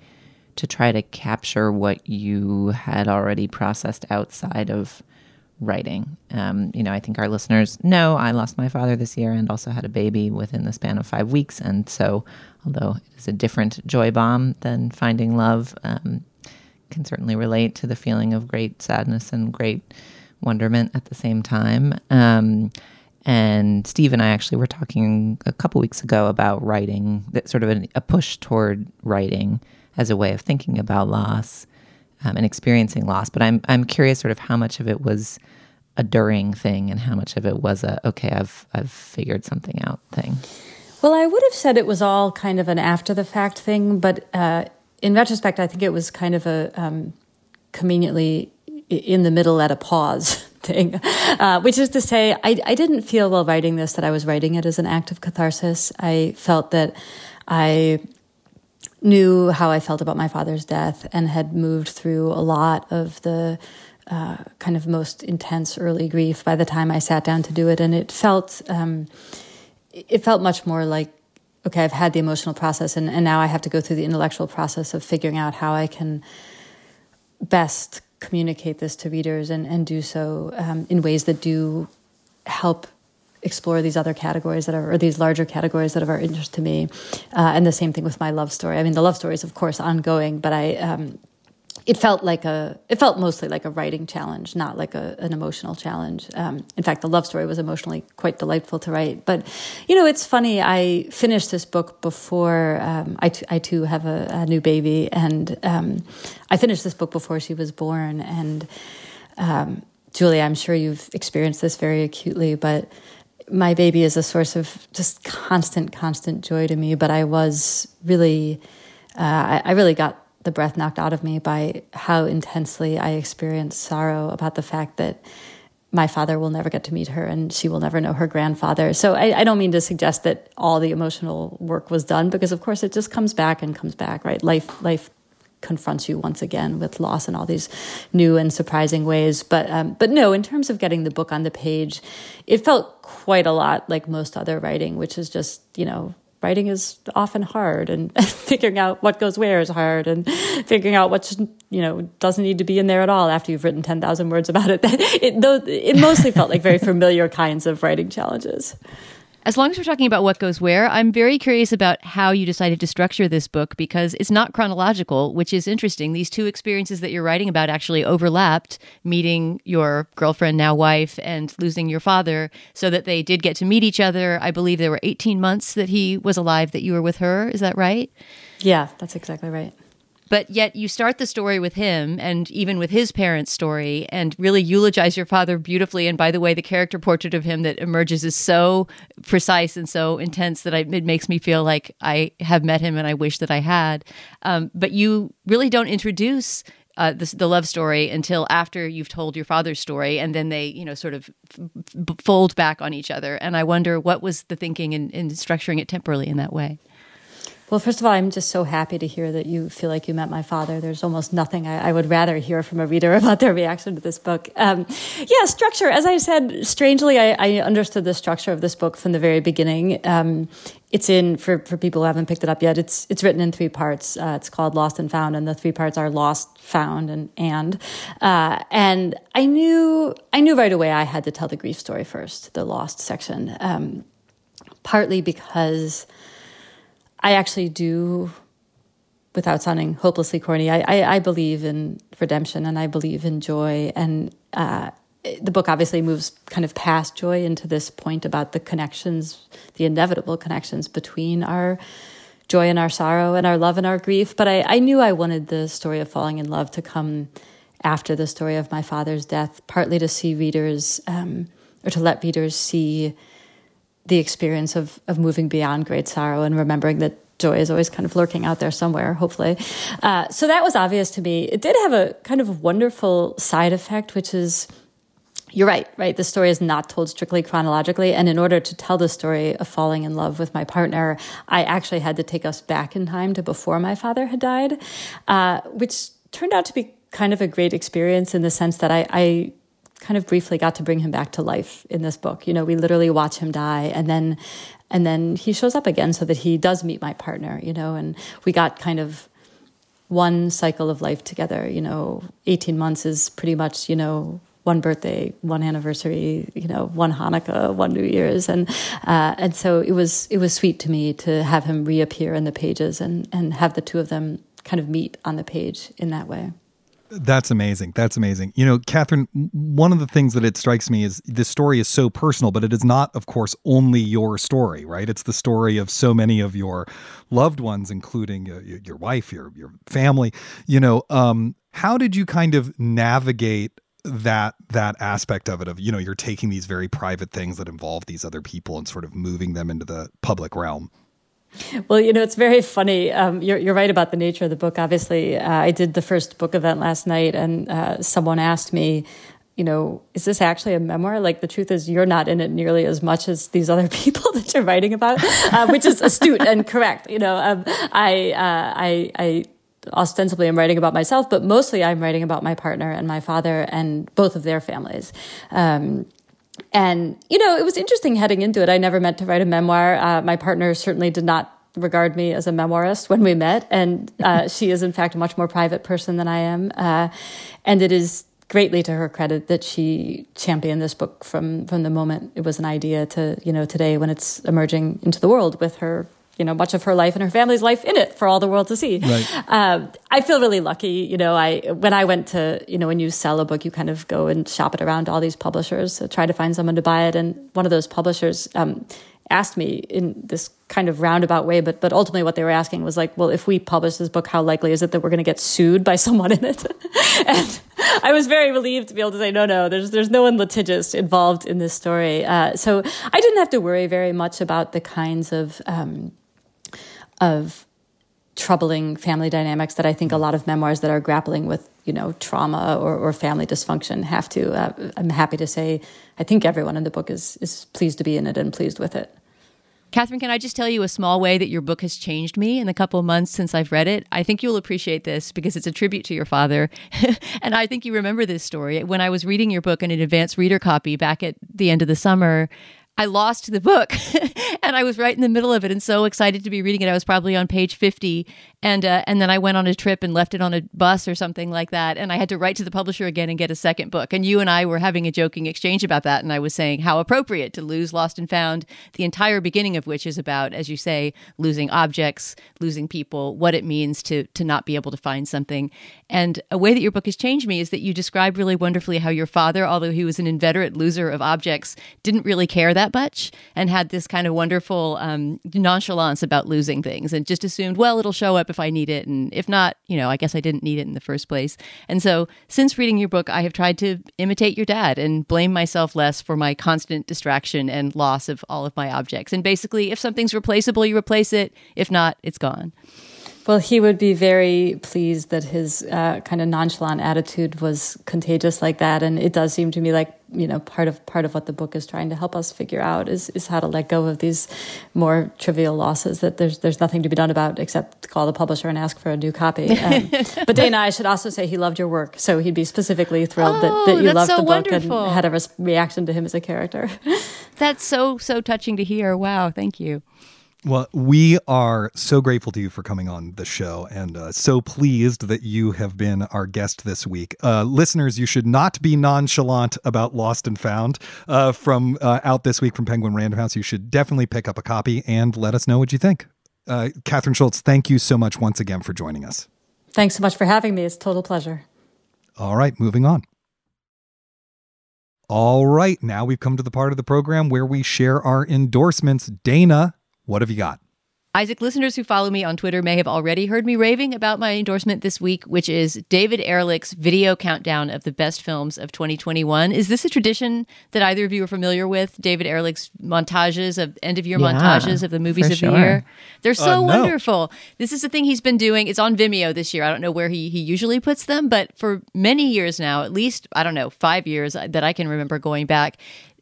to try to capture what you had already processed outside of writing. Um, you know, I think our listeners know I lost my father this year and also had a baby within the span of five weeks. And so, although it is a different joy bomb than finding love, um, can certainly relate to the feeling of great sadness and great wonderment at the same time. Um, and Steve and I actually were talking a couple weeks ago about writing, that sort of a, a push toward writing as a way of thinking about loss um, and experiencing loss. But I'm I'm curious, sort of, how much of it was a during thing, and how much of it was a okay, I've I've figured something out thing. Well, I would have said it was all kind of an after the fact thing, but uh, in retrospect, I think it was kind of a um, conveniently in the middle at a pause thing, uh, which is to say, I, I didn't feel while writing this that I was writing it as an act of catharsis. I felt that I knew how I felt about my father's death and had moved through a lot of the uh, kind of most intense early grief by the time I sat down to do it, and it felt um, it felt much more like okay, I've had the emotional process, and, and now I have to go through the intellectual process of figuring out how I can best communicate this to readers and, and do so um, in ways that do help explore these other categories that are, or these larger categories that are of interest to me. Uh, and the same thing with my love story. I mean, the love story is, of course, ongoing, but I, um, it felt like a, it felt mostly like a writing challenge, not like a, an emotional challenge. Um, in fact, the love story was emotionally quite delightful to write. But, you know, it's funny. I finished this book before um, I, I too have a, a new baby, and um, I finished this book before she was born. And um, Julie, I'm sure you've experienced this very acutely, but my baby is a source of just constant, constant joy to me. But I was really, uh, I, I, really got the breath knocked out of me by how intensely I experienced sorrow about the fact that my father will never get to meet her and she will never know her grandfather. So I, I don't mean to suggest that all the emotional work was done because, of course, it just comes back and comes back. Right? Life, life confronts you once again with loss in all these new and surprising ways. But um, but no, in terms of getting the book on the page, it felt quite a lot like most other writing, which is just you know writing is often hard and figuring out what goes where is hard and figuring out what you know doesn't need to be in there at all after you've written 10,000 words about it it, it mostly felt like very familiar kinds of writing challenges as long as we're talking about what goes where, I'm very curious about how you decided to structure this book because it's not chronological, which is interesting. These two experiences that you're writing about actually overlapped meeting your girlfriend, now wife, and losing your father, so that they did get to meet each other. I believe there were 18 months that he was alive that you were with her. Is that right? Yeah, that's exactly right. But yet you start the story with him and even with his parents' story and really eulogize your father beautifully. And by the way, the character portrait of him that emerges is so precise and so intense that I, it makes me feel like I have met him and I wish that I had. Um, but you really don't introduce uh, the, the, love story until after you've told your father's story, and then they, you know, sort of f- fold back on each other. And I wonder what was the thinking in, in structuring it temporally in that way. Well, first of all, I'm just so happy to hear that you feel like you met my father. There's almost nothing I, I would rather hear from a reader about their reaction to this book. Um, yeah, structure. As I said, strangely, I, I, understood the structure of this book from the very beginning. Um, it's in for, for people who haven't picked it up yet. It's it's written in three parts. Uh, it's called Lost and Found, and the three parts are Lost, Found, and and. Uh, and I knew I knew right away I had to tell the grief story first, the Lost section. Um, partly because I actually do, without sounding hopelessly corny, I, I, I believe in redemption and I believe in joy. And uh, the book obviously moves kind of past joy into this point about the connections, the inevitable connections between our joy and our sorrow and our love and our grief. But I, I knew I wanted the story of falling in love to come after the story of my father's death, partly to see readers um, or to let readers see the experience of of moving beyond great sorrow and remembering that joy is always kind of lurking out there somewhere, hopefully. Uh, so that was obvious to me. It did have a kind of wonderful side effect, which is you're right, right? The story is not told strictly chronologically. And in order to tell the story of falling in love with my partner, I actually had to take us back in time to before my father had died, uh, which turned out to be kind of a great experience in the sense that I, I kind of briefly got to bring him back to life in this book. You know, we literally watch him die and then and then he shows up again so that he does meet my partner, you know, and we got kind of one cycle of life together, you know, 18 months is pretty much, you know, one birthday, one anniversary, you know, one Hanukkah, one New Year's, and uh, and so it was it was sweet to me to have him reappear in the pages and and have the two of them kind of meet on the page in that way. That's amazing. That's amazing. You know, Kathryn, one of the things that it strikes me is this story is so personal, but it is not, of course, only your story, right? It's the story of so many of your loved ones, including uh, your wife, your your family. You know, um, how did you kind of navigate that that aspect of it? Of you know, you're taking these very private things that involve these other people and sort of moving them into the public realm. Well, you know, it's very funny. Um, you're, you're right about the nature of the book. Obviously, uh, I did the first book event last night, and uh, someone asked me, you know, is this actually a memoir? Like, the truth is, you're not in it nearly as much as these other people that you're writing about, uh, which is astute and correct. You know, um, I, uh, I, I ostensibly am writing about myself, but mostly I'm writing about my partner and my father and both of their families. Um, and, you know, it was interesting heading into it. I never meant to write a memoir. Uh, my partner certainly did not regard me as a memoirist when we met. And uh, she is, in fact, a much more private person than I am. Uh, and it is greatly to her credit that she championed this book from, from the moment it was an idea to, you know, today when it's emerging into the world with her you know much of her life and her family's life in it for all the world to see. Right. Um, I feel really lucky. You know, I when I went to you know when you sell a book, you kind of go and shop it around all these publishers to try to find someone to buy it, and one of those publishers. Um, asked me in this kind of roundabout way, but but ultimately what they were asking was like, well, if we publish this book, how likely is it that we're going to get sued by someone in it? and I was very relieved to be able to say, no, no, there's there's no one litigious involved in this story. Uh, so I didn't have to worry very much about the kinds of um, of troubling family dynamics that I think a lot of memoirs that are grappling with, you know, trauma or, or family dysfunction have to. Uh, I'm happy to say, I think everyone in the book is is pleased to be in it and pleased with it. Kathryn, can I just tell you a small way that your book has changed me in the couple of months since I've read it? I think you'll appreciate this because it's a tribute to your father. and I think you remember this story. When I was reading your book in an advanced reader copy back at the end of the summer, I lost the book and I was right in the middle of it and so excited to be reading it. I was probably on page 50 and uh, and then I went on a trip and left it on a bus or something like that and I had to write to the publisher again and get a second book. And you and I were having a joking exchange about that and I was saying how appropriate to lose Lost and Found, the entire beginning of which is about as you say losing objects, losing people, what it means to to not be able to find something. And a way that your book has changed me is that you describe really wonderfully how your father, although he was an inveterate loser of objects, didn't really care that much and had this kind of wonderful um, nonchalance about losing things and just assumed, well, it'll show up if I need it. And if not, you know, I guess I didn't need it in the first place. And so since reading your book, I have tried to imitate your dad and blame myself less for my constant distraction and loss of all of my objects. And basically, if something's replaceable, you replace it. If not, it's gone. Well, he would be very pleased that his uh, kind of nonchalant attitude was contagious like that, and it does seem to me like you know part of part of what the book is trying to help us figure out is is how to let go of these more trivial losses that there's there's nothing to be done about except call the publisher and ask for a new copy. Um, but Dana, I should also say he loved your work, so he'd be specifically thrilled oh, that, that you loved so the book wonderful. and had a res- reaction to him as a character. That's so so touching to hear. Wow, thank you. Well, we are so grateful to you for coming on the show and uh, so pleased that you have been our guest this week. Uh, listeners, you should not be nonchalant about Lost and Found uh, from uh, out this week from Penguin Random House. You should definitely pick up a copy and let us know what you think. Uh, Kathryn Schulz, thank you so much once again for joining us. Thanks so much for having me. It's a total pleasure. All right, moving on. All right, now we've come to the part of the program where we share our endorsements. Dana, what have you got? Isaac, listeners who follow me on Twitter may have already heard me raving about my endorsement this week, which is David Ehrlich's video countdown of the best films of 2021. Is this a tradition that either of you are familiar with? David Ehrlich's montages of end of year Yeah, montages of the movies of sure. the year. They're so Uh, no. wonderful. This is the thing he's been doing. It's on Vimeo this year. I don't know where he, he usually puts them, but for many years now, at least, I don't know, five years that I can remember going back,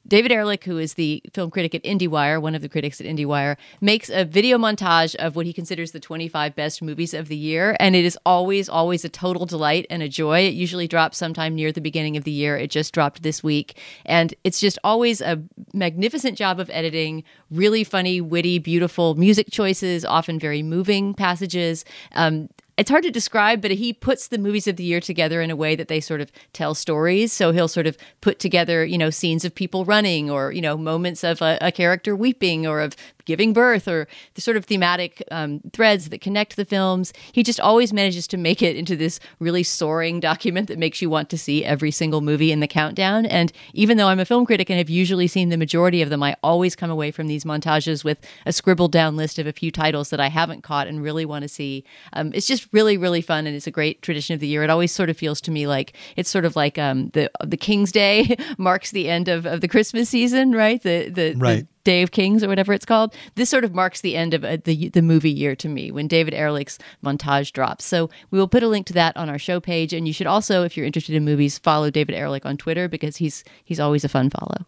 David Ehrlich, who is the film critic at IndieWire, one of the critics at IndieWire, makes a video montage of what he considers the 25 best movies of the year. And it is always, always a total delight and a joy. It usually drops sometime near the beginning of the year. It just dropped this week. And it's just always a magnificent job of editing, really funny, witty, beautiful music choices, often very moving passages. Um, it's hard to describe, but he puts the movies of the year together in a way that they sort of tell stories. So he'll sort of put together, you know, scenes of people running or, you know, moments of a, a character weeping or of giving birth or the sort of thematic um, threads that connect the films. He just always manages to make it into this really soaring document that makes you want to see every single movie in the countdown. And even though I'm a film critic and have usually seen the majority of them, I always come away from these montages with a scribbled down list of a few titles that I haven't caught and really want to see. Um, it's just really, really fun, and it's a great tradition of the year. It always sort of feels to me like it's sort of like um, the the King's Day marks the end of, of the Christmas season, right? The the, Right. the Day of Kings or whatever it's called. This sort of marks the end of uh, the the movie year to me when David Ehrlich's montage drops. So we will put a link to that on our show page, and you should also, if you're interested in movies, follow David Ehrlich on Twitter because he's he's always a fun follow.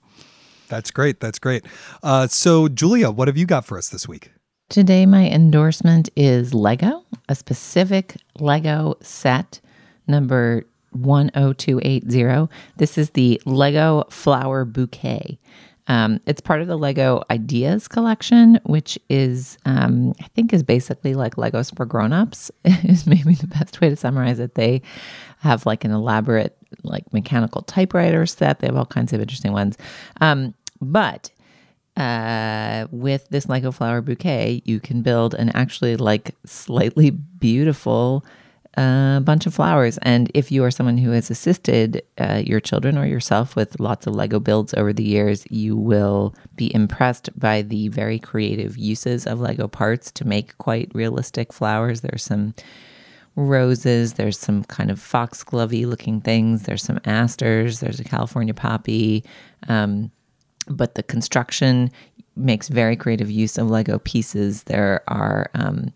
That's great. That's great. Uh, so, Julia, what have you got for us this week? Today, my endorsement is Lego, a specific Lego set number 10280. This is the Lego Flower Bouquet. Um, it's part of the Lego Ideas collection, which is, um, I think, is basically like Legos for grown-ups. is maybe the best way to summarize it. They have like an elaborate, like mechanical typewriter set. They have all kinds of interesting ones. Um, but uh, with this Lego flower bouquet, you can build an actually like slightly beautiful uh, bunch of flowers. And if you are someone who has assisted uh, your children or yourself with lots of Lego builds over the years, you will be impressed by the very creative uses of Lego parts to make quite realistic flowers. There's some roses. There's some kind of foxglovey looking things. There's some asters. There's a California poppy. Um, but the construction makes very creative use of Lego pieces. There are um,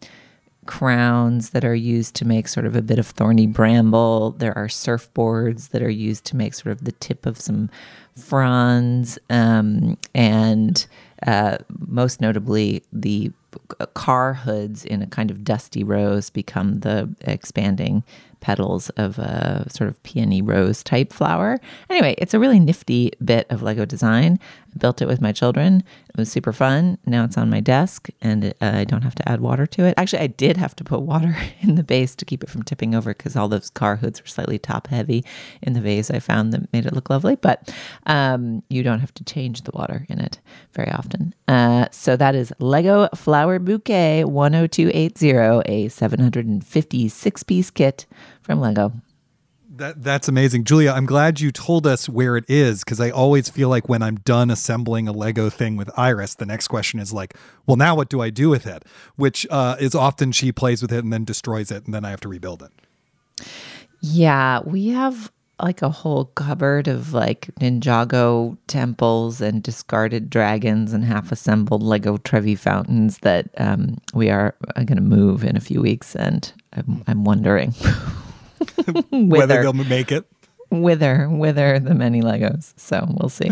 crowns that are used to make sort of a bit of thorny bramble. There are surfboards that are used to make sort of the tip of some fronds. Um, and Uh, most notably, the car hoods in a kind of dusty rose become the expanding petals of a sort of peony rose type flower. Anyway, it's a really nifty bit of Lego design. Built it with my children. It was super fun. Now it's on my desk and uh, I don't have to add water to it. Actually, I did have to put water in the base to keep it from tipping over because all those car hoods were slightly top heavy in the vase I found that made it look lovely. But um, you don't have to change the water in it very often. Uh, so that is Lego Flower Bouquet 10280, a 756 piece kit from Lego. That that's amazing, Julia. I'm glad you told us where it is because I always feel like when I'm done assembling a Lego thing with Iris, the next question is like, "Well, now what do I do with it?" Which uh, is often she plays with it and then destroys it, and then I have to rebuild it. Yeah, we have like a whole cupboard of like Ninjago temples and discarded dragons and half assembled Lego Trevi fountains that um, we are going to move in a few weeks, and I'm, I'm wondering. whether they'll make it. Wither, wither the many Legos. So we'll see.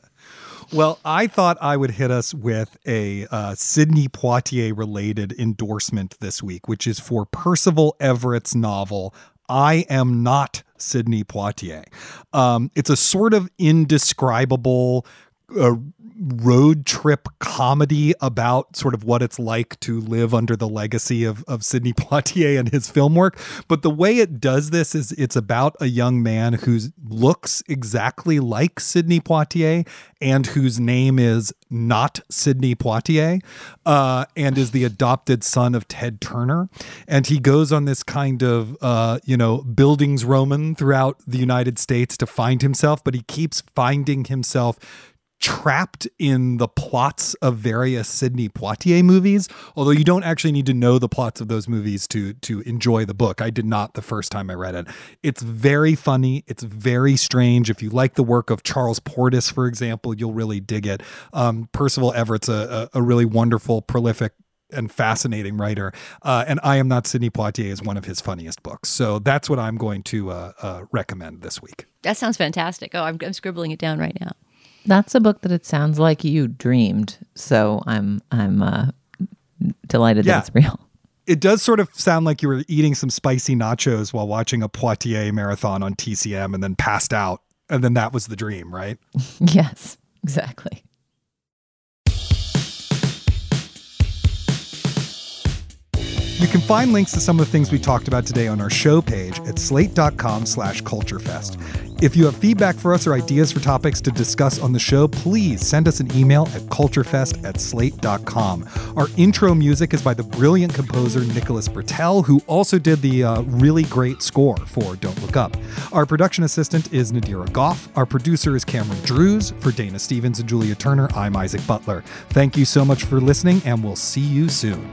well, I thought I would hit us with a uh, Sidney Poitier related endorsement this week, which is for Percival Everett's novel, I Am Not Sidney Poitier. Um, it's a sort of indescribable. Uh, road trip comedy about sort of what it's like to live under the legacy of, of Sidney Poitier and his film work. But the way it does this is it's about a young man who looks exactly like Sidney Poitier and whose name is not Sidney Poitier uh, and is the adopted son of Ted Turner. And he goes on this kind of, uh, you know, bildungsroman throughout the United States to find himself, but he keeps finding himself trapped in the plots of various Sidney Poitier movies, although you don't actually need to know the plots of those movies to to enjoy the book. I did not the first time I read it. It's very funny, it's very strange. If you like the work of Charles Portis, for example, you'll really dig it. Um, Percival Everett's a, a, a really wonderful, prolific and fascinating writer. Uh, and I Am Not Sidney Poitier is one of his funniest books. So that's what I'm going to uh, uh, recommend this week. That sounds fantastic. Oh, I'm, I'm scribbling it down right now. That's a book that it sounds like you dreamed. So I'm I'm uh, delighted yeah. that it's real. It does sort of sound like you were eating some spicy nachos while watching a Poitier marathon on TCM and then passed out. And then that was the dream, right? yes, exactly. You can find links to some of the things we talked about today on our show page at slate.com slash culturefest. If you have feedback for us or ideas for topics to discuss on the show, please send us an email at culturefest at slate.com. Our intro music is by the brilliant composer Nicholas Britell, who also did the uh, really great score for Don't Look Up. Our production assistant is Nadira Goff. Our producer is Cameron Drews. For Dana Stevens and Julia Turner, I'm Isaac Butler. Thank you so much for listening, and we'll see you soon.